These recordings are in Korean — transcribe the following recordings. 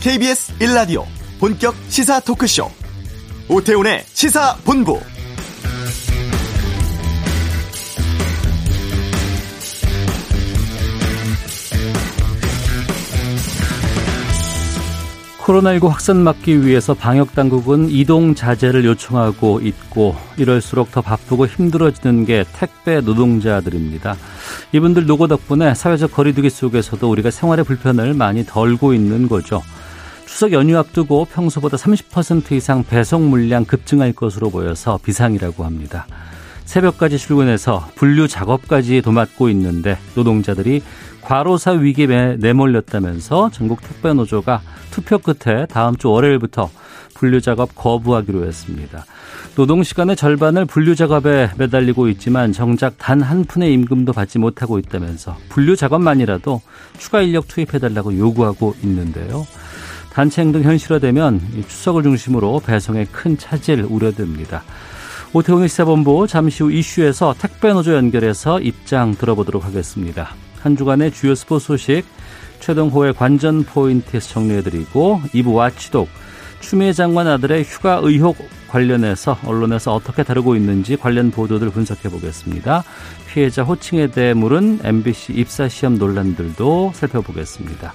KBS 1라디오 본격 시사 토크쇼 오태훈의 시사본부 코로나19 확산 막기 위해서 방역 당국은 이동 자제를 요청하고 있고 이럴수록 더 바쁘고 힘들어지는 게 택배 노동자들입니다. 이분들 노고 덕분에 사회적 거리두기 속에서도 우리가 생활의 불편을 많이 덜고 있는 거죠. 추석 연휴 앞두고 평소보다 30% 이상 배송 물량 급증할 것으로 보여서 비상이라고 합니다. 새벽까지 출근해서 분류 작업까지 도맡고 있는데 노동자들이 과로사 위기에 내몰렸다면서 전국 택배 노조가 투표 끝에 다음 주 월요일부터 분류 작업 거부하기로 했습니다. 노동 시간의 절반을 분류 작업에 매달리고 있지만 정작 단 한 푼의 임금도 받지 못하고 있다면서 분류 작업만이라도 추가 인력 투입해달라고 요구하고 있는데요. 단체 행 동 현실화되면 추석을 중심으로 배송에 큰 차질 우려됩니다. 오태훈의 시사본부 잠시 후 이슈에서 택배 노조 연결해서 입장 들어보도록 하겠습니다. 한 주간의 주요 스포츠 소식 최동호의 관전 포인트에서 정리해드리고 2부 와치독 추미애 장관 아들의 휴가 의혹 관련해서 언론에서 어떻게 다루고 있는지 관련 보도들 분석해 보겠습니다. 피해자 호칭에 대해 물은 MBC 입사 시험 논란들도 살펴보겠습니다.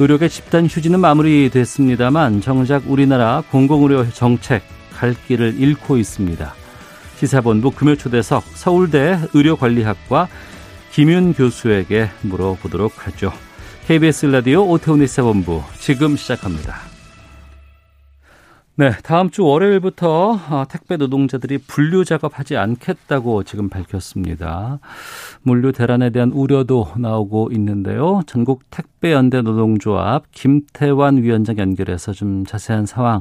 의료계 집단 휴지는 마무리됐습니다만 정작 우리나라 공공의료 정책 갈 길을 잃고 있습니다. 시사본부 금요초대석 서울대 의료관리학과 김윤 교수에게 물어보도록 하죠. KBS 라디오 오태훈의 시사본부 지금 시작합니다. 네, 다음 주 월요일부터 어, 택배 노동자들이 분류 작업하지 않겠다고 지금 밝혔습니다. 물류 대란에 대한 우려도 나오고 있는데요. 전국 택배 연대 노동조합 김태환 위원장 연결해서 좀 자세한 상황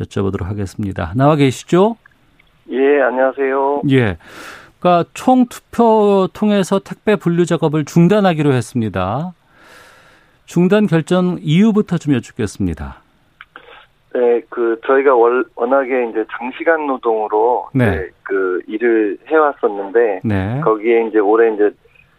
여쭤보도록 하겠습니다. 나와 계시죠? 예, 안녕하세요. 예. 그러니까 총 투표 통해서 택배 분류 작업을 중단하기로 했습니다. 중단 결정 이유부터 좀 여쭙겠습니다. 네, 그 저희가 월, 워낙에 이제 장시간 노동으로 네. 네, 그 일을 해왔었는데 네. 거기에 이제 올해 이제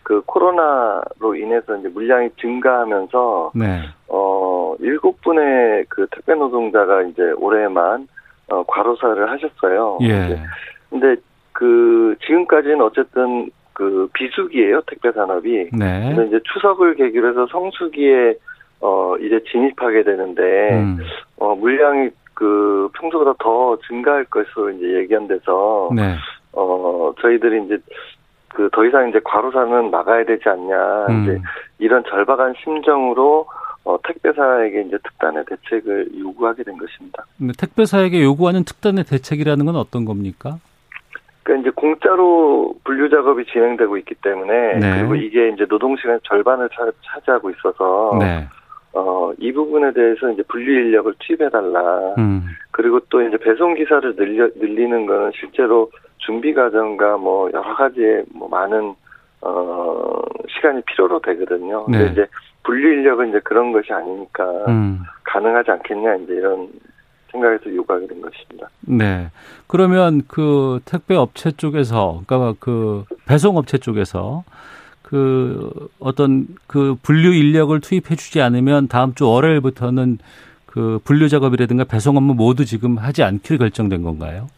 그 코로나로 인해서 이제 물량이 증가하면서 네. 어 일곱 분의 그 택배 노동자가 이제 올해만 어 과로사를 하셨어요. 예. 근데 그 지금까지는 어쨌든 그 비수기예요 택배 산업이. 네. 근데 이제 추석을 계기로 해서 성수기에 어 이제 진입하게 되는데 음. 어 물량이 그 평소보다 더 증가할 것으로 이제 예견돼서 네. 어 저희들이 이제 그 더 이상 이제 과로사는 막아야 되지 않냐 이제 음. 이런 절박한 심정으로 어 택배사에게 이제 특단의 대책을 요구하게 된 것입니다. 택배사에게 요구하는 특단의 대책이라는 건 어떤 겁니까? 그러니까 이제 공짜로 분류 작업이 진행되고 있기 때문에 네. 그리고 이게 이제 노동 시간 절반을 차, 차지하고 있어서 네. 어, 이 부분에 대해서 이제 분류 인력을 투입해달라. 음. 그리고 또 이제 배송 기사를 늘려, 늘리는 거는 실제로 준비 과정과 뭐 여러 가지의 뭐 많은 어, 시간이 필요로 되거든요. 근데 네. 이제 분류 인력은 이제 그런 것이 아니니까 음. 가능하지 않겠냐 이제 이런 생각에서 요구하게 된 것입니다. 네. 그러면 그 택배 업체 쪽에서, 그러니까 그 배송 업체 쪽에서 그 어떤 그 분류 인력을 투입해 주지 않으면 다음 주 월요일부터는 그 분류 작업이라든가 배송 업무 모두 지금 하지 않기로 결정된 건가요?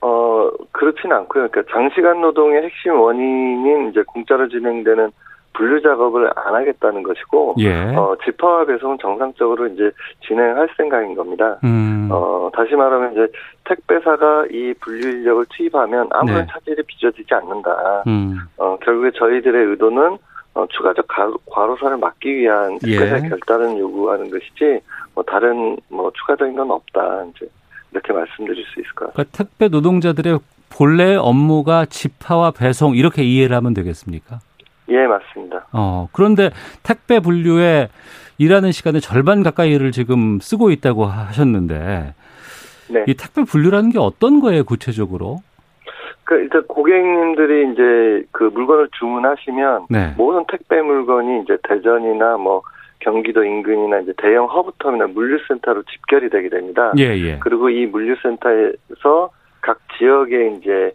어, 그렇지는 않고요. 그러니까 장시간 노동의 핵심 원인인 이제 공짜로 진행되는 분류 작업을 안 하겠다는 것이고, 예. 어, 집화와 배송은 정상적으로 이제 진행할 생각인 겁니다. 음. 어, 다시 말하면 이제 택배사가 이 분류 인력을 투입하면 아무런 네. 차질이 빚어지지 않는다. 음. 어, 결국에 저희들의 의도는 어, 추가적 가, 과로사를 막기 위한 택배사 예. 결단을 요구하는 것이지, 뭐 다른 뭐 추가적인 건 없다. 이제 이렇게 말씀드릴 수 있을 것 같습니다. 그러니까 택배 노동자들의 본래 업무가 집하와 배송 이렇게 이해를 하면 되겠습니까? 예, 맞습니다. 어, 그런데 택배 분류에 일하는 시간의 절반 가까이를 지금 쓰고 있다고 하셨는데 네. 이 택배 분류라는 게 어떤 거예요, 구체적으로? 그 일단 고객님들이 이제 그 물건을 주문하시면 네. 모든 택배 물건이 이제 대전이나 뭐 경기도 인근이나 이제 대형 허브터미널 물류센터로 집결이 되게 됩니다. 예, 예. 그리고 이 물류센터에서 각 지역에 이제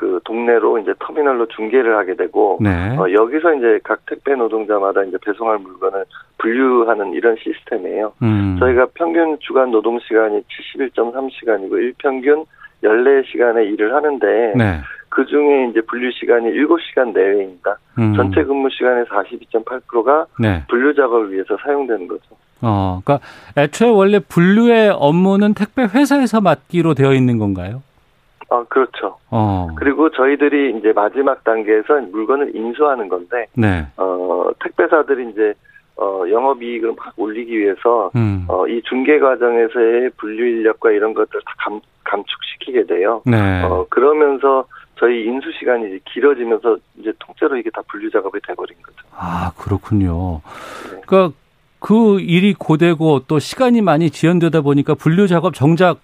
그 동네로 이제 터미널로 중계를 하게 되고 네. 어, 여기서 이제 각 택배 노동자마다 이제 배송할 물건을 분류하는 이런 시스템이에요. 음. 저희가 평균 주간 노동 시간이 71.3시간이고 일평균 14시간의 일을 하는데 네. 그 중에 이제 분류 시간이 7시간 내외입니다. 음. 전체 근무 시간의 42.8%가 네. 분류 작업을 위해서 사용되는 거죠. 어, 그러니까 애초에 원래 분류의 업무는 택배 회사에서 맡기로 되어 있는 건가요? 아, 그렇죠. 어. 그리고 저희들이 이제 마지막 단계에서 물건을 인수하는 건데, 네. 어, 택배사들이 이제, 어, 영업이익을 막 올리기 위해서, 음. 어, 이 중개 과정에서의 분류 인력과 이런 것들을 다 감, 감축시키게 돼요. 네. 어, 그러면서 저희 인수 시간이 이제 길어지면서 이제 통째로 이게 다 분류 작업이 돼버린 거죠. 아, 그렇군요. 네. 그러니까 그 일이 고되고 또 시간이 많이 지연되다 보니까 분류 작업 정작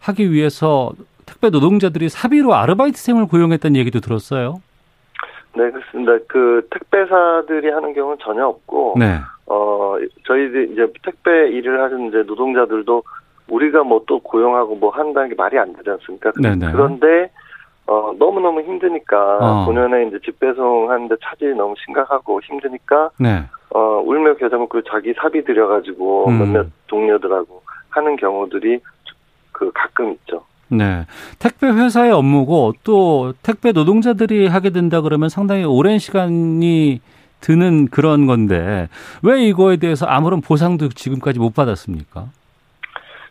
하기 위해서 택배 노동자들이 사비로 아르바이트생을 고용했다는 얘기도 들었어요. 네, 그렇습니다. 그 택배사들이 하는 경우는 전혀 없고, 네. 어, 저희들 이제 택배 일을 하는 이제 노동자들도 우리가 뭐 또 고용하고 뭐 한다는 게 말이 안 되지 않습니까? 그- 네네. 그런데, 어, 너무 너무 힘드니까, 어. 본연의 이제 집 배송 하는데 차질이 너무 심각하고 힘드니까, 네. 어, 울며 겨자먹 그 자기 사비 들여가지고 음. 몇몇 동료들하고 하는 경우들이 그 가끔 있죠. 네. 택배 회사의 업무고 또 택배 노동자들이 하게 된다 그러면 상당히 오랜 시간이 드는 그런 건데 왜 이거에 대해서 아무런 보상도 지금까지 못 받았습니까?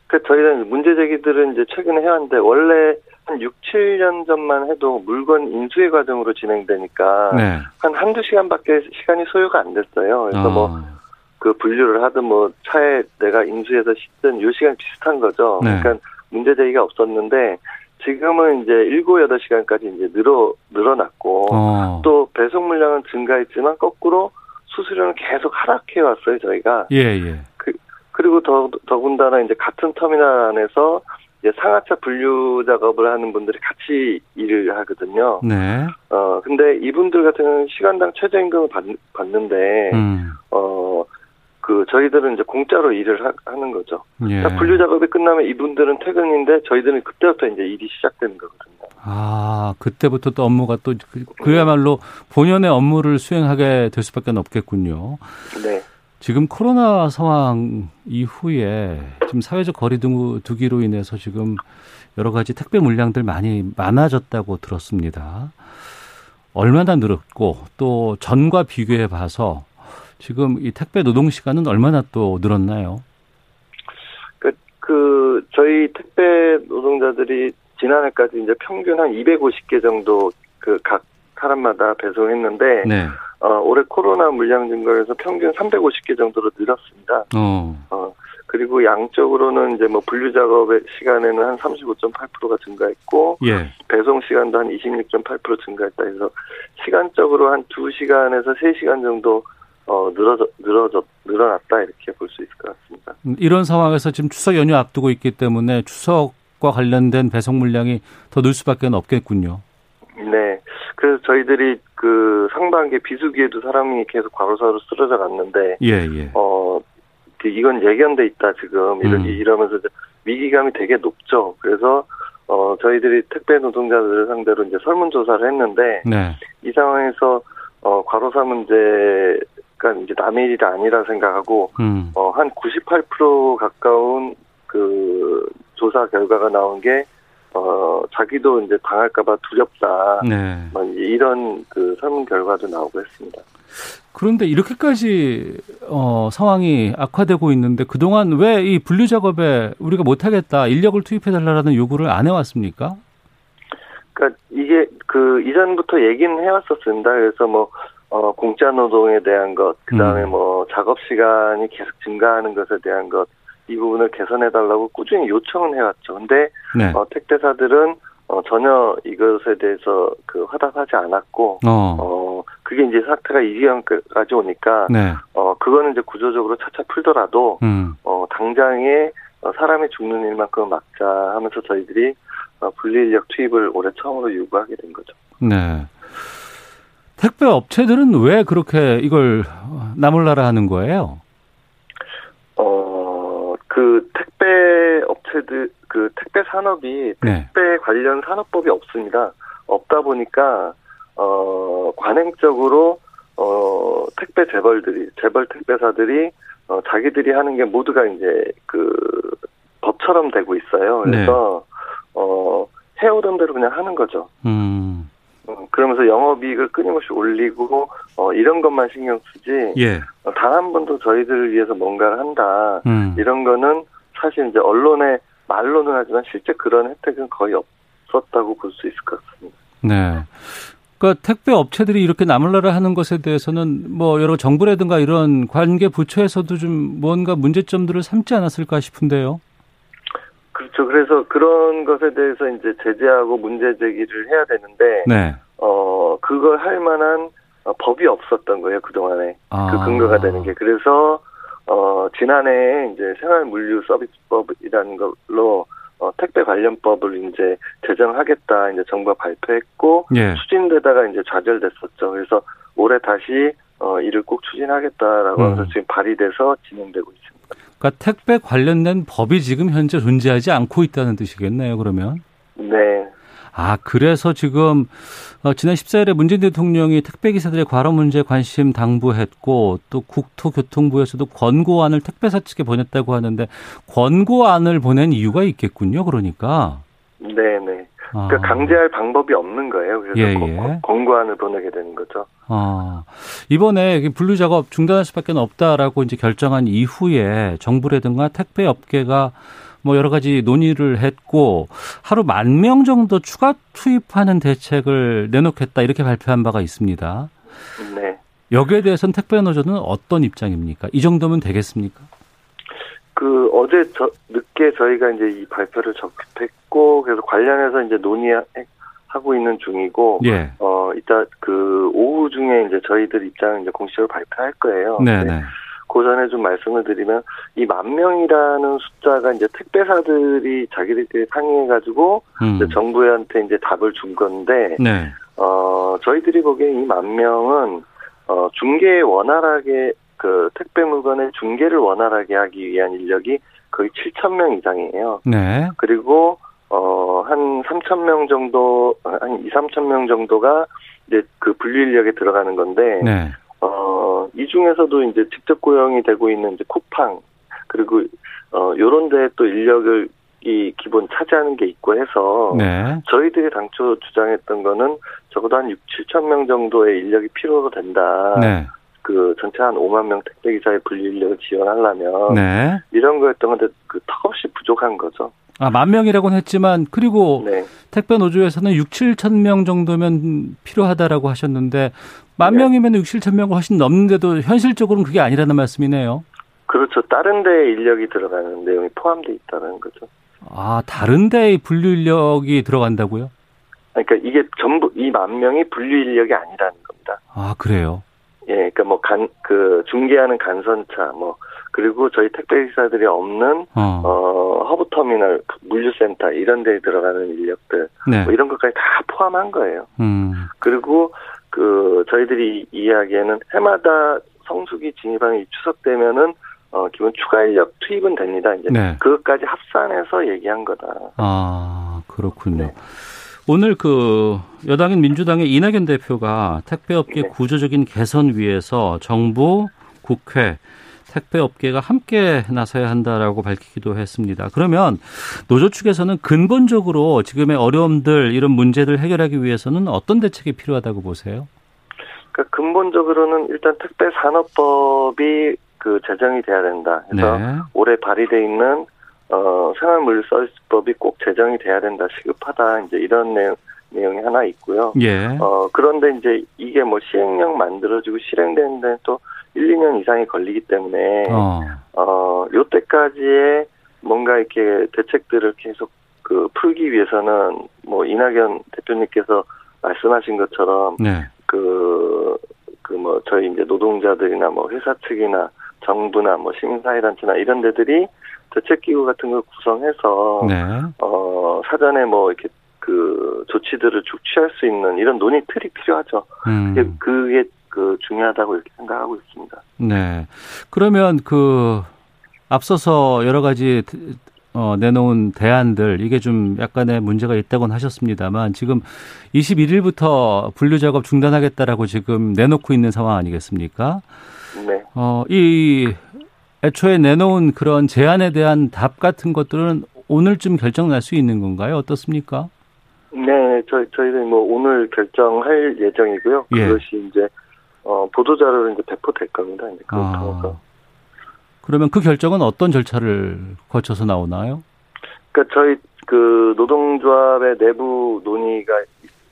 그 저희는 문제 제기들은 이제 최근에 해왔는데 원래 한 6, 7년 전만 해도 물건 인수의 과정으로 진행되니까 네. 한 한두 시간밖에 시간이 소요가 안 됐어요. 그래서 어. 뭐그 분류를 하든 뭐 차에 내가 인수해서 싣든 요 시간 비슷한 거죠. 네. 그러니까 문제 제기가 없었는데 지금은 이제 7, 8시간까지 이제 늘어 늘어났고 어. 또 배송 물량은 증가했지만 거꾸로 수수료는 계속 하락해 왔어요, 저희가. 예, 예. 그리고 더, 더군다나 이제 같은 터미널 안에서 이제 상하차 분류 작업을 하는 분들이 같이 일을 하거든요. 네. 어, 근데 이분들 같은 경우는 시간당 최저임금을 받, 받는데, 음. 어, 그, 저희들은 이제 공짜로 일을 하, 는 거죠. 예. 분류 작업이 끝나면 이분들은 퇴근인데 저희들은 그때부터 이제 일이 시작되는 거거든요. 아, 그때부터 또 업무가 또 그- 그야말로 본연의 업무를 수행하게 될 수밖에 없겠군요. 네. 지금 코로나 상황 이후에 지금 사회적 거리두기로 인해서 지금 여러 가지 택배 물량들 많이 많아졌다고 들었습니다. 얼마나 늘었고 또 전과 비교해 봐서 지금 이 택배 노동 시간은 얼마나 또 늘었나요? 그, 그, 저희 택배 노동자들이 지난해까지 이제 평균 한 250개 정도 그 각 사람마다 배송했는데, 네. 어, 올해 코로나 물량 증가에서 평균 350개 정도로 늘었습니다. 어. 어, 그리고 양적으로는 이제 뭐 분류 작업의 시간에는 한 35.8%가 증가했고, 예. 배송 시간도 한 26.8% 증가했다 해서 시간적으로 한 2시간에서 3시간 정도 어, 늘어져, 늘어져, 늘어났다 이렇게 볼 수 있을 것 같습니다. 음, 이런 상황에서 지금 추석 연휴 앞두고 있기 때문에 추석과 관련된 배송 물량이 더 늘 수밖에 없겠군요. 네. 그래서 저희들이 그 상반기 비수기에도 사람이 계속 과로사로 쓰러져 갔는데, 예, 예. 어, 그 이건 예견돼 있다 지금 이러, 음. 이러면서 위기감이 되게 높죠. 그래서 어 저희들이 택배 노동자들을 상대로 이제 설문 조사를 했는데 네. 이 상황에서 어 과로사 문제 가 이제 남의 일이 아니라 생각하고 음. 어 한 98% 가까운 그 조사 결과가 나온 게 어 자기도 이제 당할까봐 두렵다. 네. 뭐 이런 그 설문 결과도 나오고 했습니다. 그런데 이렇게까지 어, 상황이 악화되고 있는데 그동안 왜 이 분류 작업에 우리가 못하겠다 인력을 투입해 달라는 요구를 안 해왔습니까? 그러니까 이게 그 이전부터 얘기는 해왔었습니다. 그래서 뭐 어, 공짜 노동에 대한 것, 그 다음에 음. 뭐 작업 시간이 계속 증가하는 것에 대한 것, 이 부분을 개선해 달라고 꾸준히 요청은 해왔죠. 근데 네. 어, 택배사들은 어, 전혀 이것에 대해서 그 화답하지 않았고, 어. 어, 그게 이제 사태가 이 지경까지 오니까, 네. 어, 그거는 이제 구조적으로 차차 풀더라도, 음. 어, 당장에 어, 사람이 죽는 일만큼 막자 하면서 저희들이 어, 분리 인력 투입을 올해 처음으로 요구하게 된 거죠. 네. 택배 업체들은 왜 그렇게 이걸 나몰라라 하는 거예요? 어, 그 택배 업체들, 그 택배 산업이 네. 택배 관련 산업법이 없습니다. 없다 보니까 어 관행적으로 어 택배 재벌들이 재벌 택배사들이 어 자기들이 하는 게 모두가 이제 그 법처럼 되고 있어요. 그래서 네. 어 해오던 대로 그냥 하는 거죠. 음. 어, 그러면서 영업이익을 끊임없이 올리고 어, 이런 것만 신경 쓰지. 예. 어, 단한 번도 저희들을 위해서 뭔가를 한다. 음. 이런 거는 사실 이제 언론에 말로는 하지만 실제 그런 혜택은 거의 없었다고 볼 수 있을 것 같습니다. 네. 그러니까 택배 업체들이 이렇게 나몰라라 하는 것에 대해서는 뭐 여러 정부라든가 이런 관계 부처에서도 좀 뭔가 문제점들을 삼지 않았을까 싶은데요. 그렇죠. 그래서 그런 것에 대해서 이제 제재하고 문제 제기를 해야 되는데, 네. 어 그걸 할 만한 어, 법이 없었던 거예요 그 동안에 아. 그 근거가 되는 게 그래서 어 지난해 이제 생활물류 서비스법이라는 걸로 어, 택배 관련법을 이제 제정하겠다 이제 정부가 발표했고 예. 추진되다가 이제 좌절됐었죠. 그래서 올해 다시 어, 이를 꼭 추진하겠다라고 음. 지금 발의돼서 진행되고 있습니다. 그러니까 택배 관련된 법이 지금 현재 존재하지 않고 있다는 뜻이겠네요. 그러면. 네. 아, 그래서 지금 어, 지난 14일에 문재인 대통령이 택배 기사들의 과로 문제에 관심 당부했고 또 국토교통부에서도 권고안을 택배사 측에 보냈다고 하는데 권고안을 보낸 이유가 있겠군요. 그러니까. 네, 네. 그러니까 아. 강제할 방법이 없는 거예요. 그래서 예, 예. 권고안을 보내게 되는 거죠. 아. 이번에 분류 작업 중단할 수밖에 없다라고 이제 결정한 이후에 정부라든가 택배 업계가 뭐 여러 가지 논의를 했고 하루 만 명 정도 추가 투입하는 대책을 내놓겠다 이렇게 발표한 바가 있습니다. 네. 여기에 대해서는 택배 노조는 어떤 입장입니까? 이 정도면 되겠습니까? 그 어제 저, 늦게 저희가 이제 이 발표를 접했고 그래서 관련해서 이제 논의 하고 있는 중이고 예. 어 이따 그 오후 중에 이제 저희들 입장을 이제 공식적으로 발표할 거예요. 네네. 네. 그 전에 좀 말씀을 드리면 이 만 명이라는 숫자가 이제 택배사들이 자기들끼리 상의해가지고 음. 정부한테 이제 답을 준 건데 네. 어 저희들이 보기엔 이만 명은 어 중개 원활하게 그 택배 물건의 중개를 원활하게 하기 위한 인력이 거의 7천 명 이상이에요. 네. 그리고 어 한 3천 명 정도 한 2, 3천 명 정도가 이제 그 분류 인력에 들어가는 건데 네. 어 이 중에서도 이제 직접 고용이 되고 있는 이제 쿠팡 그리고 어 요런 데에 또 인력을 이 기본 차지하는 게 있고 해서 네. 저희들이 당초 주장했던 거는 적어도 한 6, 7천 명 정도의 인력이 필요로 된다. 네. 그 전체 한 5만 명 택배 기사의 분류 인력을 지원하려면 네. 이런 거였던 건데 그 턱없이 부족한 거죠. 아, 만 명이라고는 했지만 그리고 네. 택배 노조에서는 6, 7천 명 정도면 필요하다라고 하셨는데 만 네. 명이면 6, 7천 명을 훨씬 넘는데도 현실적으로는 그게 아니라는 말씀이네요. 그렇죠. 다른 데에 인력이 들어가는 내용이 포함되어 있다는 거죠. 아, 다른 데에 분류 인력이 들어간다고요? 그러니까 이게 전부 이 만 명이 분류 인력이 아니라는 겁니다. 아, 그래요? 예, 그러니까 뭐 간 그 중개하는 간선차 뭐 그리고 저희 택배 기사들이 없는 어, 어 허브 터미널 물류센터 이런 데에 들어가는 인력들 네. 뭐 이런 것까지 다 포함한 거예요. 음. 그리고 그 저희들이 이야기에는 해마다 성수기 진입하는 이 추석 되면은 어 기본 추가 인력 투입은 됩니다. 이제 네. 그것까지 합산해서 얘기한 거다. 아 그렇군요. 네. 오늘 그 여당인 민주당의 이낙연 대표가 택배업계 네. 구조적인 개선 위해서 정부, 국회, 택배 업계가 함께 나서야 한다라고 밝히기도 했습니다. 그러면 노조 측에서는 근본적으로 지금의 어려움들 이런 문제들 해결하기 위해서는 어떤 대책이 필요하다고 보세요? 그러니까 근본적으로는 일단 택배 산업법이 그 제정이 돼야 된다. 그래서 네. 올해 발의돼 있는 어, 생활물류 서비스법이 꼭 제정이 돼야 된다, 시급하다, 이제 이런 내용, 내용이 하나 있고요. 예. 어, 그런데 이제 이게 뭐 시행령 만들어지고 실행되는 데는 또 1, 2년 이상이 걸리기 때문에, 어, 어 요때까지의 뭔가 이렇게 대책들을 계속 그 풀기 위해서는 뭐 이낙연 대표님께서 말씀하신 것처럼, 네. 그, 그 뭐 저희 이제 노동자들이나 뭐 회사 측이나 정부나 뭐 시민사회단체나 이런 데들이 대책기구 같은 걸 구성해서 네. 어 사전에 뭐 이렇게 그 조치들을 쭉 취할 수 있는 이런 논의 틀이 필요하죠. 음. 그게, 그게 그 중요하다고 이렇게 생각하고 있습니다. 네. 그러면 그 앞서서 여러 가지 어, 내놓은 대안들 이게 좀 약간의 문제가 있다고는 하셨습니다만 지금 21일부터 분류 작업 중단하겠다라고 지금 내놓고 있는 상황 아니겠습니까? 네. 어, 이 애초에 내놓은 그런 제안에 대한 답 같은 것들은 오늘쯤 결정 날 수 있는 건가요? 어떻습니까? 네, 저희 저희는 뭐 오늘 결정할 예정이고요. 예. 그것이 이제 어, 보도자료로 이제 배포될 겁니다. 이제 그걸 아. 통해서. 그러면 그 결정은 어떤 절차를 거쳐서 나오나요? 그러니까 저희 그 노동조합의 내부 논의가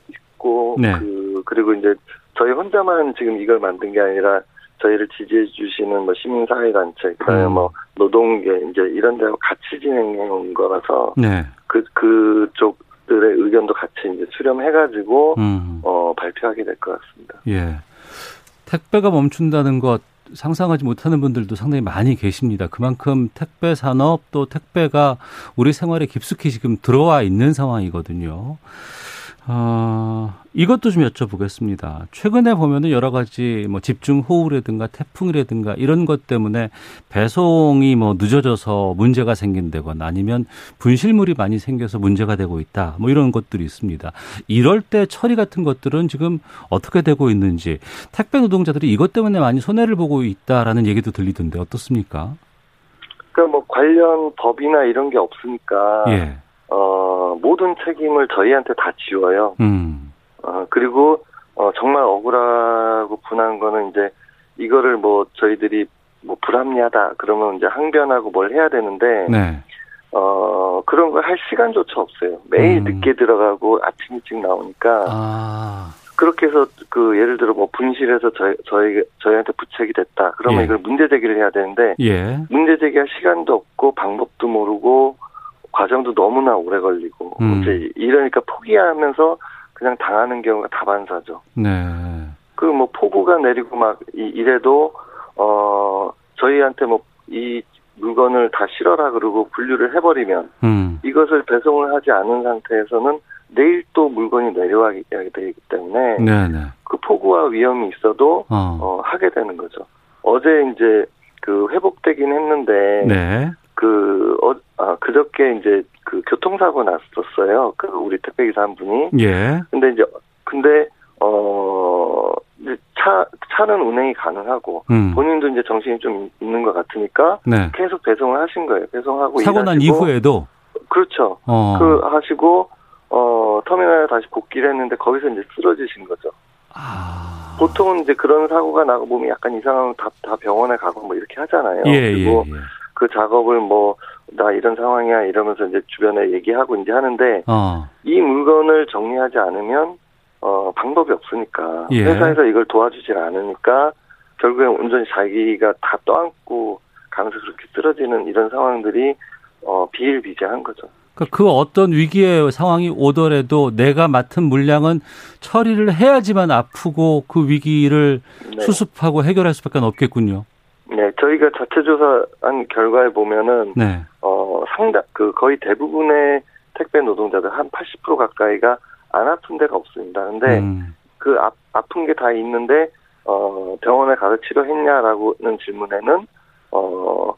있고 네. 그 그리고 이제 저희 혼자만 지금 이걸 만든 게 아니라 저희를 지지해 주시는 뭐 시민사회단체, 그다음에 음. 뭐 노동계 이제 이런 데와 같이 진행해 온 거라서 네. 그 그쪽들의 의견도 같이 이제 수렴해 가지고 음. 어 발표하게 될 것 같습니다. 예. 택배가 멈춘다는 것 상상하지 못하는 분들도 상당히 많이 계십니다. 그만큼 택배 산업 또 택배가 우리 생활에 깊숙이 지금 들어와 있는 상황이거든요. 어, 이것도 좀 여쭤보겠습니다. 최근에 보면은 여러 가지 뭐 집중 호우라든가 태풍이라든가 이런 것 때문에 배송이 뭐 늦어져서 문제가 생긴다거나 아니면 분실물이 많이 생겨서 문제가 되고 있다. 뭐 이런 것들이 있습니다. 이럴 때 처리 같은 것들은 지금 어떻게 되고 있는지 택배 노동자들이 이것 때문에 많이 손해를 보고 있다라는 얘기도 들리던데 어떻습니까? 그러니까 뭐 관련 법이나 이런 게 없으니까 예. 어, 모든 책임을 저희한테 다 지워요. 음. 어, 그리고 어, 정말 억울하고 분한 거는 이제 이거를 뭐 저희들이 뭐 불합리하다 그러면 이제 항변하고 뭘 해야 되는데 네. 어 그런 걸 할 시간조차 없어요. 매일 음. 늦게 들어가고 아침 일찍 나오니까 아. 그렇게 해서 그 예를 들어 뭐 분실해서 저희 저희 저희한테 부책이 됐다. 그러면 예. 이걸 문제 제기를 해야 되는데 예. 문제 제기할 시간도 없고 방법도 모르고 과정도 너무나 오래 걸리고 음. 이제 이러니까 포기하면서 그냥 당하는 경우가 다반사죠. 네. 그 뭐 폭우가 내리고 막 이래도 어 저희한테 뭐 이 물건을 다 실어라 그러고 분류를 해버리면 음. 이것을 배송을 하지 않은 상태에서는 내일 또 물건이 내려가게 되기 때문에 네네. 네. 그 폭우와 위험이 있어도 어. 어. 하게 되는 거죠. 어제 이제 그 회복되긴 했는데 네. 그, 어, 아, 그저께 이제 그 교통사고 났었어요. 그 우리 택배기사 한 분이. 예. 근데 이제, 근데, 어, 이제 차, 차는 운행이 가능하고, 음. 본인도 이제 정신이 좀 있는 것 같으니까, 네. 계속 배송을 하신 거예요. 배송하고. 사고 난 이후에도? 그렇죠. 어. 그 하시고, 어, 터미널에 다시 복귀를 했는데, 거기서 이제 쓰러지신 거죠. 아. 보통은 이제 그런 사고가 나고 몸이 약간 이상하면 다, 다 병원에 가고 뭐 이렇게 하잖아요. 예, 그리고 예, 예. 그 작업을 뭐 나 이런 상황이야 이러면서 이제 주변에 얘기하고 이제 하는데 어. 이 물건을 정리하지 않으면 어 방법이 없으니까 예. 회사에서 이걸 도와주질 않으니까 결국에 온전히 자기가 다 떠안고 가면서 그렇게 쓰러지는 이런 상황들이 어 비일비재한 거죠. 그러니까 그 어떤 위기의 상황이 오더라도 내가 맡은 물량은 처리를 해야지만 아프고 그 위기를 네. 수습하고 해결할 수밖에 없겠군요. 네, 저희가 자체 조사한 결과에 보면은 네. 어 상당 그 거의 대부분의 택배 노동자들 한 80% 가까이가 안 아픈 데가 없습니다. 근데 음. 그 아, 아픈 게 다 있는데 어 병원에 가서 치료했냐라고는 질문에는 어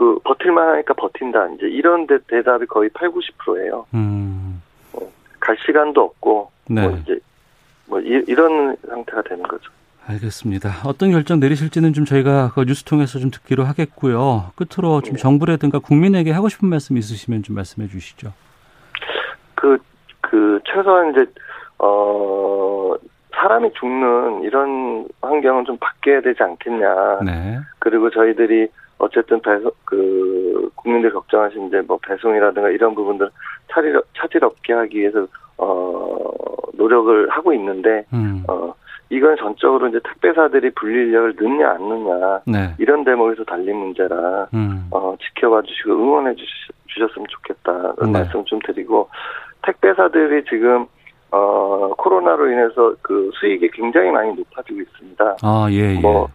그 버틸만 하니까 버틴다 이제 이런 데, 대답이 거의 8, 90%예요. 음. 어, 갈 시간도 없고 네. 뭐 이제 뭐 이, 이런 상태가 되는 거죠. 알겠습니다. 어떤 결정 내리실지는 좀 저희가 그 뉴스 통해서 좀 듣기로 하겠고요. 끝으로 좀 네. 정부라든가 국민에게 하고 싶은 말씀 있으시면 좀 말씀해 주시죠. 그, 그, 최소한 이제, 어, 사람이 죽는 이런 환경은 좀 바뀌어야 되지 않겠냐. 네. 그리고 저희들이 어쨌든 배송, 그, 국민들 걱정하신 이제 뭐 배송이라든가 이런 부분들 차질, 차질 없게 하기 위해서, 어, 노력을 하고 있는데, 음. 어, 이건 전적으로 이제 택배사들이 분리인력을 넣냐 안 넣냐 네. 이런 대목에서 달린 문제라 음. 어, 지켜봐 주시고 응원해 주셨 으면 좋겠다는 네. 말씀 좀 드리고 택배사들이 지금 어, 코로나로 인해서 그 수익이 굉장히 많이 높아지고 있습니다. 아, 예, 예. 뭐,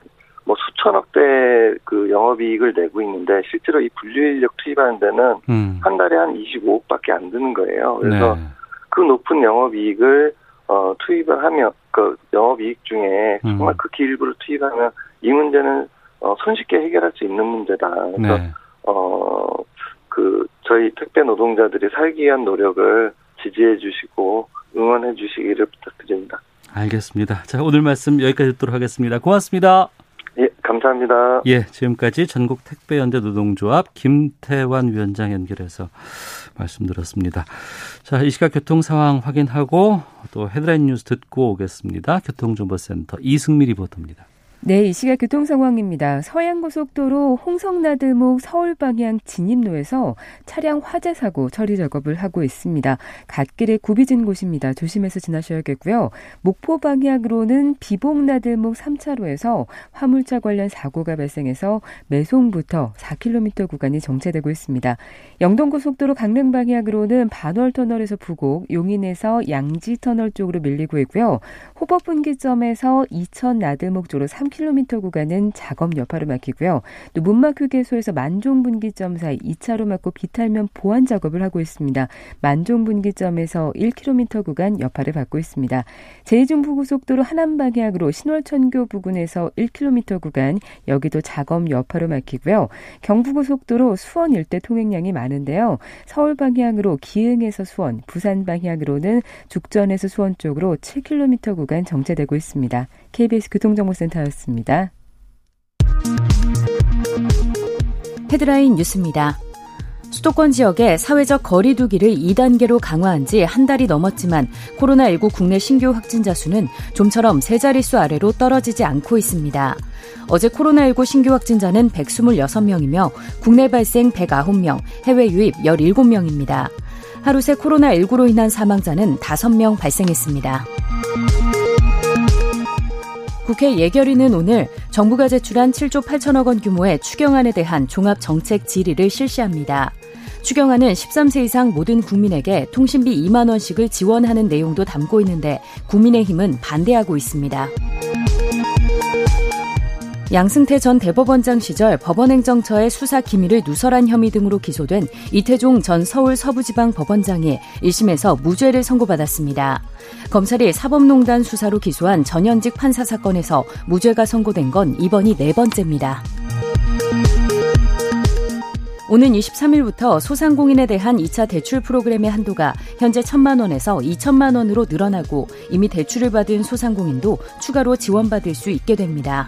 뭐 수천억 대그 영업이익을 내고 있는데 실제로 이 분류인력 투입하는 데는 음. 한 달에 한 25억밖에 안 드는 거예요. 그래서 네. 그 높은 영업이익을 어, 투입을 하면, 그, 영업이익 중에 정말 음. 극히 일부를 투입하면 이 문제는 어, 손쉽게 해결할 수 있는 문제다. 그래서, 네. 어, 그 저희 택배 노동자들이 살기 위한 노력을 지지해 주시고 응원해 주시기를 부탁드립니다. 알겠습니다. 자, 오늘 말씀 여기까지 듣도록 하겠습니다. 고맙습니다. 예, 감사합니다. 예, 지금까지 전국 택배연대 노동조합 김태환 위원장 연결해서 말씀드렸습니다. 자, 이 시각 교통 상황 확인하고 또 헤드라인 뉴스 듣고 오겠습니다. 교통정보센터 이승미 리포터입니다. 네, 이 시각 교통 상황입니다. 서해안고속도로 홍성나들목 서울 방향 진입로에서 차량 화재 사고 처리 작업을 하고 있습니다. 갓길에 굽이진 곳입니다. 조심해서 지나셔야겠고요. 목포 방향으로는 비봉나들목 3차로에서 화물차 관련 사고가 발생해서 매송부터 4km 구간이 정체되고 있습니다. 영동고속도로 강릉 방향으로는 반월터널에서 부곡, 용인에서 양지터널 쪽으로 밀리고 있고요. 호법분기점에서 이천 나들목 쪽으로 3 3km 구간은 작업 여파로 막히고요. 또 문막 휴게소에서 만종분기점 사이 2차로 막고 비탈면 보완 작업을 하고 있습니다. 만종분기점에서 1km 구간 여파를 받고 있습니다. 제이중부고속도로 하남 방향으로 신월천교 부근에서 1km 구간 여기도 작업 여파로 막히고요. 경부고속도로 수원 일대 통행량이 많은데요. 서울 방향으로 기흥에서 수원, 부산 방향으로는 죽전에서 수원 쪽으로 7km 구간 정체되고 있습니다. KBS 교통정보센터였습니다. 헤드라인 뉴스입니다. 수도권 지역의 사회적 거리두기를 2단계로 강화한 지 한 달이 넘었지만 코로나19 국내 신규 확진자 수는 좀처럼 세 자릿수 아래로 떨어지지 않고 있습니다. 어제 코로나19 신규 확진자는 126명이며 국내 발생 109명, 해외 유입 17명입니다. 하루 새 코로나19로 인한 사망자는 5명 발생했습니다. 국회 예결위는 오늘 정부가 제출한 7조 8천억 원 규모의 추경안에 대한 종합 정책 질의를 실시합니다. 추경안은 13세 이상 모든 국민에게 통신비 2만 원씩을 지원하는 내용도 담고 있는데 국민의힘은 반대하고 있습니다. 양승태 전 대법원장 시절 법원행정처의 수사 기밀을 누설한 혐의 등으로 기소된 이태종 전 서울 서부지방 법원장이 1심에서 무죄를 선고받았습니다. 검찰이 사법농단 수사로 기소한 전현직 판사 사건에서 무죄가 선고된 건 이번이 네 번째입니다. 오는 23일부터 소상공인에 대한 2차 대출 프로그램의 한도가 현재 1천만 원에서 2천만 원으로 늘어나고 이미 대출을 받은 소상공인도 추가로 지원받을 수 있게 됩니다.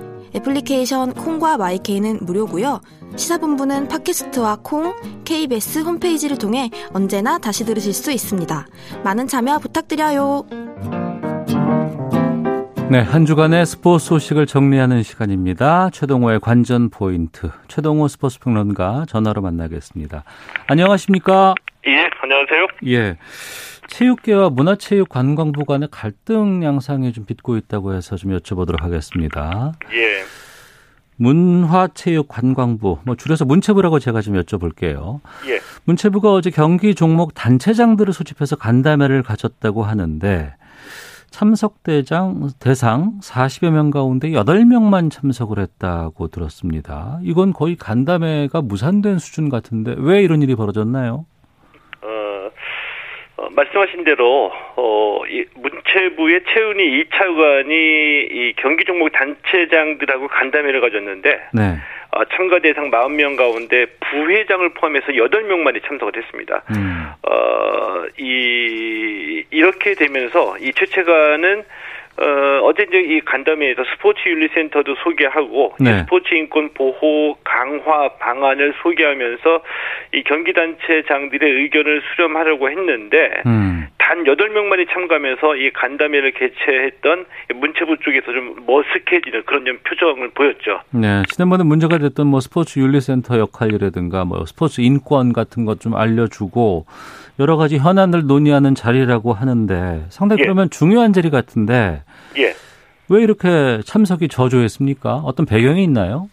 애플리케이션 콩과 마이케이는 무료고요. 시사본부는 팟캐스트와 콩, KBS 홈페이지를 통해 언제나 다시 들으실 수 있습니다. 많은 참여 부탁드려요. 네, 한 주간의 스포츠 소식을 정리하는 시간입니다. 최동호의 관전 포인트. 최동호 스포츠 평론가 전화로 만나겠습니다. 안녕하십니까? 예, 안녕하세요. 예. 체육계와 문화체육관광부 간의 갈등 양상이 좀 빚고 있다고 해서 좀 여쭤보도록 하겠습니다. 예. 문화체육관광부, 뭐 줄여서 문체부라고 제가 좀 여쭤볼게요. 예. 문체부가 어제 경기 종목 단체장들을 소집해서 간담회를 가졌다고 하는데 참석 대장 대상 40여 명 가운데 8명만 참석을 했다고 들었습니다. 이건 거의 간담회가 무산된 수준 같은데 왜 이런 일이 벌어졌나요? 말씀하신 대로 어, 이 문체부의 최은희 2차 의관이 이 경기 종목 단체장들하고 간담회를 가졌는데 네. 어, 참가 대상 40명 가운데 부회장을 포함해서 8명만이 참석을 했습니다. 음. 어, 이 이렇게 되면서 이 최채관은 어, 어제 이제 이 간담회에서 스포츠 윤리센터도 소개하고 네. 스포츠 인권 보호 강화 방안을 소개하면서 이 경기 단체장들의 의견을 수렴하려고 했는데 음. 단 8명만이 참가하면서 이 간담회를 개최했던 문체부 쪽에서 좀 머쓱해지는 그런 좀 표정을 보였죠. 네. 지난번에 문제가 됐던 뭐 스포츠 윤리센터 역할이라든가 뭐 스포츠 인권 같은 것 좀 알려주고 여러 가지 현안을 논의하는 자리라고 하는데 상당히 예. 그러면 중요한 자리 같은데 예. 왜 이렇게 참석이 저조했습니까? 어떤 배경이 있나요?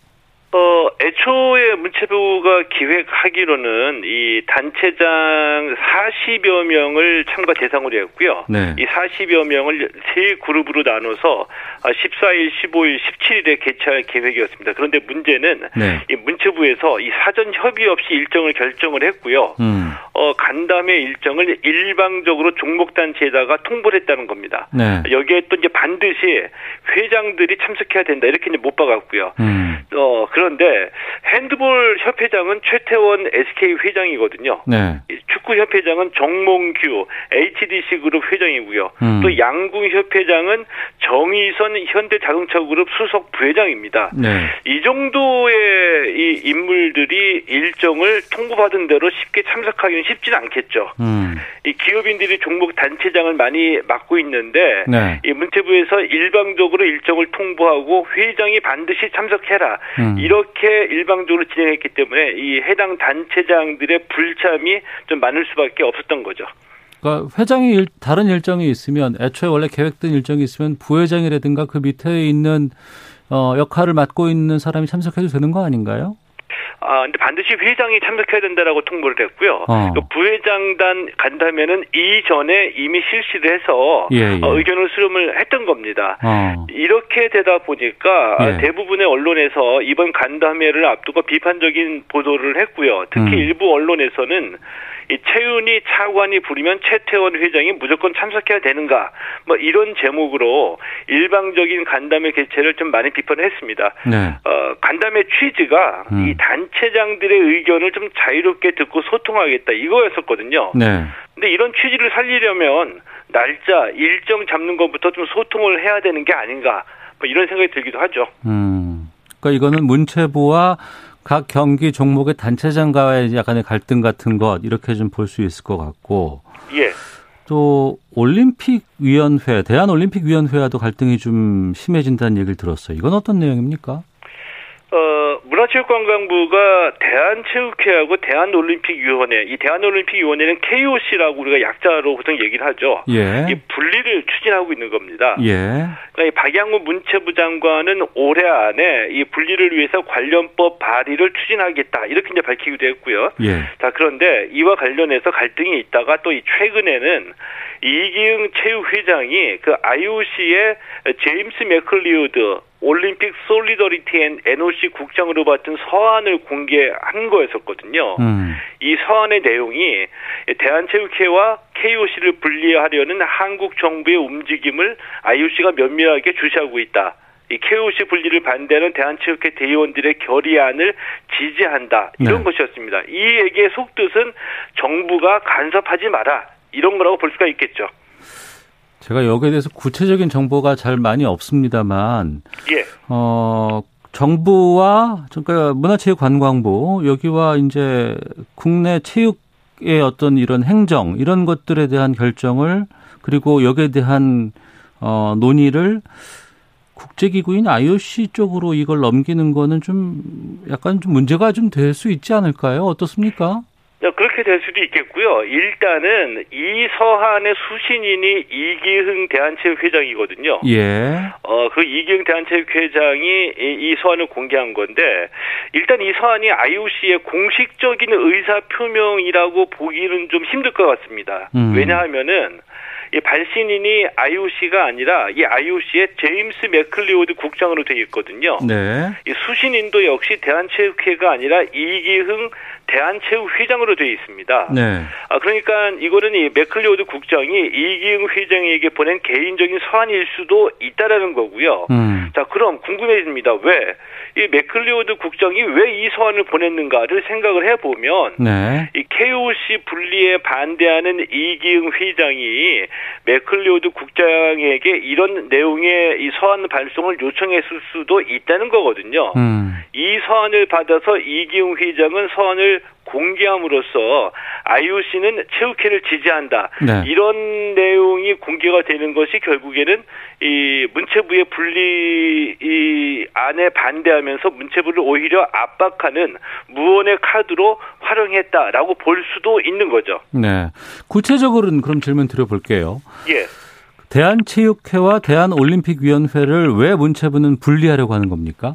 어, 애초에 문체부가 기획하기로는 이 단체장 40여 명을 참가 대상으로 했고요. 네. 이 40여 명을 세 그룹으로 나눠서 14일, 15일, 17일에 개최할 계획이었습니다. 그런데 문제는 네. 이 문체부에서 이 사전 협의 없이 일정을 결정을 했고요. 음. 어, 간담회 일정을 일방적으로 종목 단체에다가 통보를 했다는 겁니다. 네. 여기에 또 이제 반드시 회장들이 참석해야 된다 이렇게 이제 못 박았고요. 음. 어, 그런데 핸드볼 협회장은 최태원 SK 회장이거든요. 네. 축구 협회장은 정몽규 HDC 그룹 회장이고요. 음. 또 양궁 협회장은 정의선 현대자동차 그룹 수석 부회장입니다. 네. 이 정도의 이 인물들이 일정을 통보받은 대로 쉽게 참석하기는 쉽지는 않겠죠. 음. 이 기업인들이 종목 단체장을 많이 맡고 있는데 네. 이 문체부에서 일방적으로 일정을 통보하고 회장이 반드시 참석해라 음. 이렇게 일방적으로 진행했기 때문에 이 해당 단체장들의 불참이 좀 많을 수밖에 없었던 거죠. 그러니까 회장이 일, 다른 일정이 있으면 애초에 원래 계획된 일정이 있으면 부회장이라든가 그 밑에 있는 어, 역할을 맡고 있는 사람이 참석해도 되는 거 아닌가요? 아, 근데 반드시 회장이 참석해야 된다라고 통보를 했고요. 어. 그 부회장단 간다면은 이전에 이미 실시를 해서 예, 예. 어, 의견을 수렴을 했던 겁니다. 어. 이렇게 되다 보니까 예. 대부분의 언론에서 이번 간담회를 앞두고 비판적인 보도를 했고요. 특히 음. 일부 언론에서는 이 최윤희 차관이 부르면 최태원 회장이 무조건 참석해야 되는가 뭐 이런 제목으로 일방적인 간담회 개최를 좀 많이 비판했습니다. 네. 어, 간담회 취지가 음. 이 단체장들의 의견을 좀 자유롭게 듣고 소통하겠다 이거였었거든요. 네. 근데 이런 취지를 살리려면 날짜 일정 잡는 것부터 좀 소통을 해야 되는 게 아닌가 뭐 이런 생각이 들기도 하죠. 음. 그러니까 이거는 문체부와 각 경기 종목의 단체장과의 약간의 갈등 같은 것 이렇게 좀 볼 수 있을 것 같고. 예. 또 올림픽 위원회, 대한 올림픽 위원회와도 갈등이 좀 심해진다는 얘기를 들었어요. 이건 어떤 내용입니까? 어, 문화체육관광부가 대한체육회하고 대한올림픽위원회, 이 대한올림픽위원회는 KOC라고 우리가 약자로 보통 얘기를 하죠. 예. 이 분리를 추진하고 있는 겁니다. 예. 그러니까 박양호 문체부 장관은 올해 안에 이 분리를 위해서 관련법 발의를 추진하겠다 이렇게 이제 밝히기도 했고요. 예. 자 그런데 이와 관련해서 갈등이 있다가 또 이 최근에는 이기흥 체육회장이 그 IOC의 제임스 맥클리우드 Olympic Solidarity and NOC 국장으로부터 받은 서한을 공개한 거였었거든요. 음. 이 서한의 내용이 대한체육회와 KOC를 분리하려는 한국 정부의 움직임을 IOC가 면밀하게 주시하고 있다. 이 KOC 분리를 반대하는 대한체육회 대의원들의 결의안을 지지한다. 이런 네. 것이었습니다. 이 얘기의 속뜻은 정부가 간섭하지 마라. 이런 거라고 볼 수가 있겠죠. 제가 여기에 대해서 구체적인 정보가 잘 많이 없습니다만, 예. 어, 정부와 그러니까 문화체육관광부 여기와 이제 국내 체육의 어떤 이런 행정 이런 것들에 대한 결정을 그리고 여기에 대한 어, 논의를 국제기구인 IOC 쪽으로 이걸 넘기는 거는 좀 약간 좀 문제가 좀 될 수 있지 않을까요? 어떻습니까? 그렇게 될 수도 있겠고요. 일단은 이 서한의 수신인이 이기흥 대한체육회장이거든요. 예. 어, 그 이기흥 대한체육회장이 이, 서한을 공개한 건데, 일단 이 서한이 IOC의 공식적인 의사 표명이라고 보기는 좀 힘들 것 같습니다. 음. 왜냐하면은, 이 발신인이 IOC가 아니라 이 IOC의 제임스 맥클리오드 국장으로 되어 있거든요. 네. 이 수신인도 역시 대한체육회가 아니라 이기흥 대한체육회장으로 되어 있습니다. 네. 아 그러니까 이거는 이 맥클리오드 국장이 이기흥 회장에게 보낸 개인적인 서한일 수도 있다라는 거고요. 음. 자 그럼 궁금해집니다. 왜 이 맥클리오드 국장이 왜 이 서한을 보냈는가를 생각을 해보면 네. 이 KOC 분리에 반대하는 이기흥 회장이 맥클리오드 국장에게 이런 내용의 이 서한 발송을 요청했을 수도 있다는 거거든요. 음. 이 서한을 받아서 이기흥 회장은 서한을 공개함으로써 IOC는 체육회를 지지한다. 네. 이런 내용이 공개가 되는 것이 결국에는 이 문체부의 분리 이 안에 반대하면서 문체부를 오히려 압박하는 무언의 카드로 활용했다라고 볼 수도 있는 거죠. 네. 구체적으로는 그럼 질문 드려볼게요. 예. 대한체육회와 대한올림픽위원회를 왜 문체부는 분리하려고 하는 겁니까?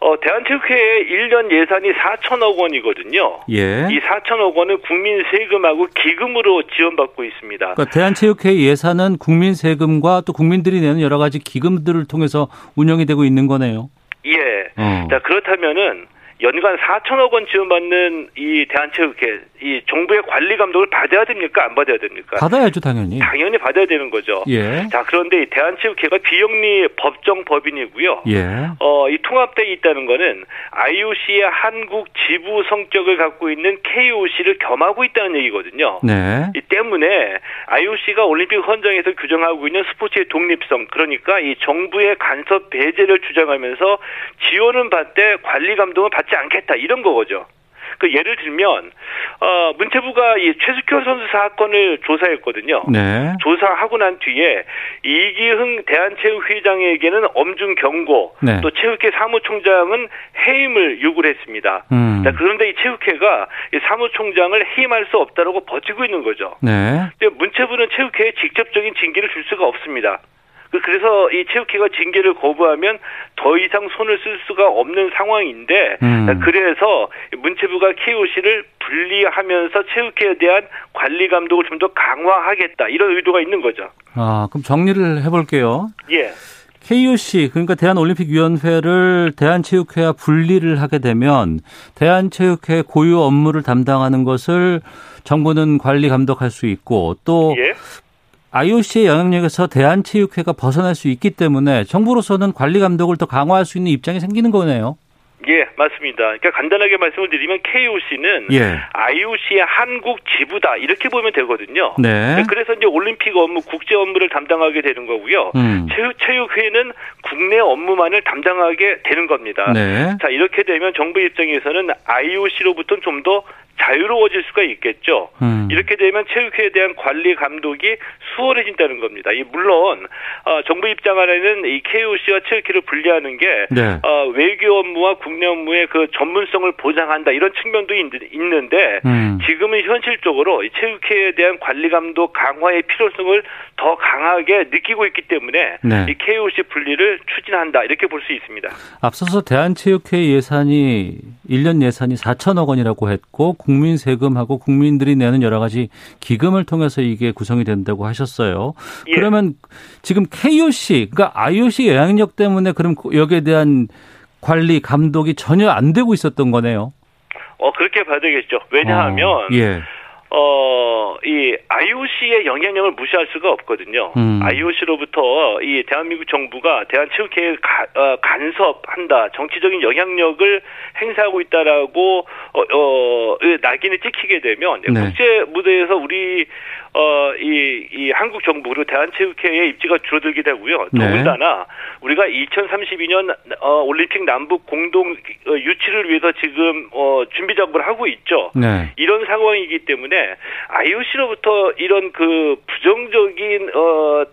어, 대한체육회의 1년 예산이 4천억 원이거든요. 예. 이 4천억 원은 국민 세금하고 기금으로 지원받고 있습니다. 그러니까 대한체육회 예산은 국민 세금과 또 국민들이 내는 여러 가지 기금들을 통해서 운영이 되고 있는 거네요. 예. 어. 자, 그렇다면은 연간 4천억 원 지원받는 이 대한체육회 이 정부의 관리 감독을 받아야 됩니까? 안 받아야 됩니까? 받아야죠, 당연히. 당연히 받아야 되는 거죠. 예. 자, 그런데 이 대한체육회가 비영리 법정 법인이고요. 예. 어, 이 통합돼 있다는 거는 IOC의 한국 지부 성격을 갖고 있는 KOC를 겸하고 있다는 얘기거든요. 네. 이 때문에 IOC가 올림픽 헌정에서 규정하고 있는 스포츠의 독립성, 그러니까 이 정부의 간섭 배제를 주장하면서 지원은 받되 관리 감독은 받지 않겠다 이런 거죠. 그 예를 들면 어 문체부가 이 최숙현 선수 사건을 조사했거든요. 네. 조사하고 난 뒤에 이기흥 대한체육회장에게는 엄중 경고, 네. 또 체육회 사무총장은 해임을 요구를 했습니다. 음. 자, 그런데 이 체육회가 이 사무총장을 해임할 수 없다라고 버티고 있는 거죠. 네. 근데 문체부는 체육회에 직접적인 징계를 줄 수가 없습니다. 그, 그래서 이 체육회가 징계를 거부하면 더 이상 손을 쓸 수가 없는 상황인데 음. 그래서 문체부가 KOC를 분리하면서 체육회에 대한 관리 감독을 좀 더 강화하겠다 이런 의도가 있는 거죠. 아 그럼 정리를 해볼게요. 예. KOC 그러니까 대한올림픽위원회를 대한체육회와 분리를 하게 되면 대한체육회 고유 업무를 담당하는 것을 정부는 관리 감독할 수 있고 또 예. IOC의 영향력에서 대한체육회가 벗어날 수 있기 때문에 정부로서는 관리 감독을 더 강화할 수 있는 입장이 생기는 거네요. 예, 맞습니다. 그러니까 간단하게 말씀을 드리면 KOC는 예. IOC의 한국 지부다 이렇게 보면 되거든요. 네. 그래서 이제 올림픽 업무, 국제 업무를 담당하게 되는 거고요. 음. 체육 체육회는 국내 업무만을 담당하게 되는 겁니다. 네. 자 이렇게 되면 정부 입장에서는 IOC로부터는 좀더 자유로워질 수가 있겠죠. 음. 이렇게 되면 체육회에 대한 관리 감독이 수월해진다는 겁니다. 이 물론 어, 정부 입장 안에는 이 KOC와 체육회를 분리하는 게 네. 어, 외교 업무와 국내 업무의 그 전문성을 보장한다 이런 측면도 있, 는데 음. 지금은 현실적으로 이 체육회에 대한 관리 감독 강화의 필요성을 더 강하게 느끼고 있기 때문에 네. 이 KOC 분리를 추진한다 이렇게 볼 수 있습니다. 앞서서 대한체육회 예산이 1년 예산이 4천억 원이라고 했고 국민 세금하고 국민들이 내는 여러 가지 기금을 통해서 이게 구성이 된다고 하셨어요. 예. 그러면 지금 KOC, 그러니까 IOC 영향력 때문에 그럼 여기에 대한 관리 감독이 전혀 안 되고 있었던 거네요. 어 그렇게 봐야 되겠죠. 왜냐하면 어, 예. 어, 이 IOC의 영향력을 무시할 수가 없거든요. 음. IOC로부터 이 대한민국 정부가 대한체육회에 가, 어, 간섭한다, 정치적인 영향력을 행사하고 있다라고 어, 어 낙인을 찍히게 되면 네. 국제 무대에서 우리 어, 이, 이 한국 정부 그리고 대한체육회의 입지가 줄어들게 되고요. 네. 더군다나 우리가 2032년 어, 올림픽 남북 공동 어, 유치를 위해서 지금 어, 준비 작업을 하고 있죠. 네. 이런 상황이기 때문에 IOC로부터 이런 그 부정적인 어, 어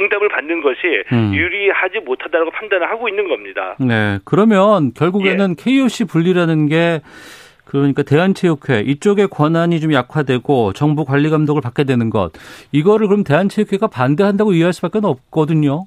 응답을 받는 것이 음. 유리하지 못하다고 판단을 하고 있는 겁니다. 네. 그러면 결국에는 예. KOC 분리라는 게 그러니까 대한체육회 이쪽의 권한이 좀 약화되고 정부 관리 감독을 받게 되는 것 이거를 그럼 대한체육회가 반대한다고 이해할 수밖에 없거든요.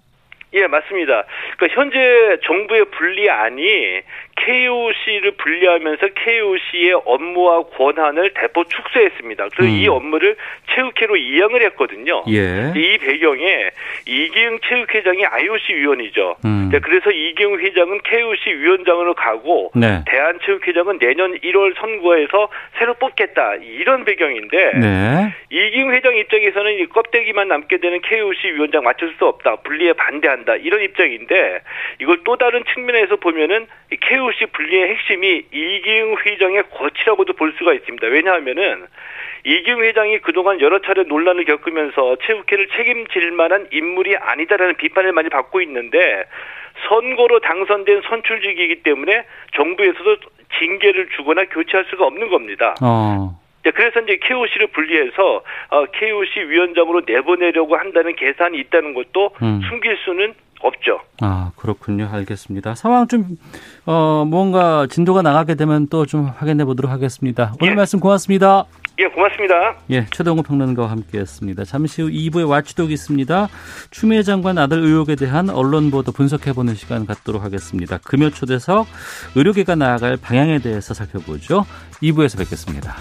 예, 맞습니다. 그러니까 현재 정부의 분리안이 KOC를 분리하면서 KOC의 업무와 권한을 대폭 축소했습니다. 그래서 음. 이 업무를 체육회로 이양을 했거든요. 예. 이 배경에 이기흥 체육회장이 IOC 위원이죠. 음. 그래서 이기흥 회장은 KOC 위원장으로 가고 네. 대한체육회장은 내년 1월 선거에서 새로 뽑겠다 이런 배경인데 네. 이기흥 회장 입장에서는 이 껍데기만 남게 되는 KOC 위원장 맞출 수 없다 분리에 반대한다 이런 입장인데 이걸 또 다른 측면에서 보면은 KOC 분리의 핵심이 이기흥 회장의 거치라고도 볼 수가 있습니다. 왜냐하면은 이기흥 회장이 그동안 여러 차례 논란을 겪으면서 체육회를 책임질 만한 인물이 아니다라는 비판을 많이 받고 있는데 선거로 당선된 선출직이기 때문에 정부에서도 징계를 주거나 교체할 수가 없는 겁니다. 어. 그래서 이제 KOC를 분리해서 어, KOC 위원장으로 내보내려고 한다는 계산이 있다는 것도 음. 숨길 수는 없죠. 아 그렇군요. 알겠습니다. 상황 좀 어, 뭔가 진도가 나가게 되면 또 좀 확인해 보도록 하겠습니다. 오늘 예. 말씀 고맙습니다. 예, 고맙습니다. 예, 최동호 평론가와 함께했습니다. 잠시 후 2부에 와치독이 있습니다. 추미애 장관 아들 의혹에 대한 언론 보도 분석해보는 시간 갖도록 하겠습니다. 금요 초대석 의료계가 나아갈 방향에 대해서 살펴보죠. 2부에서 뵙겠습니다.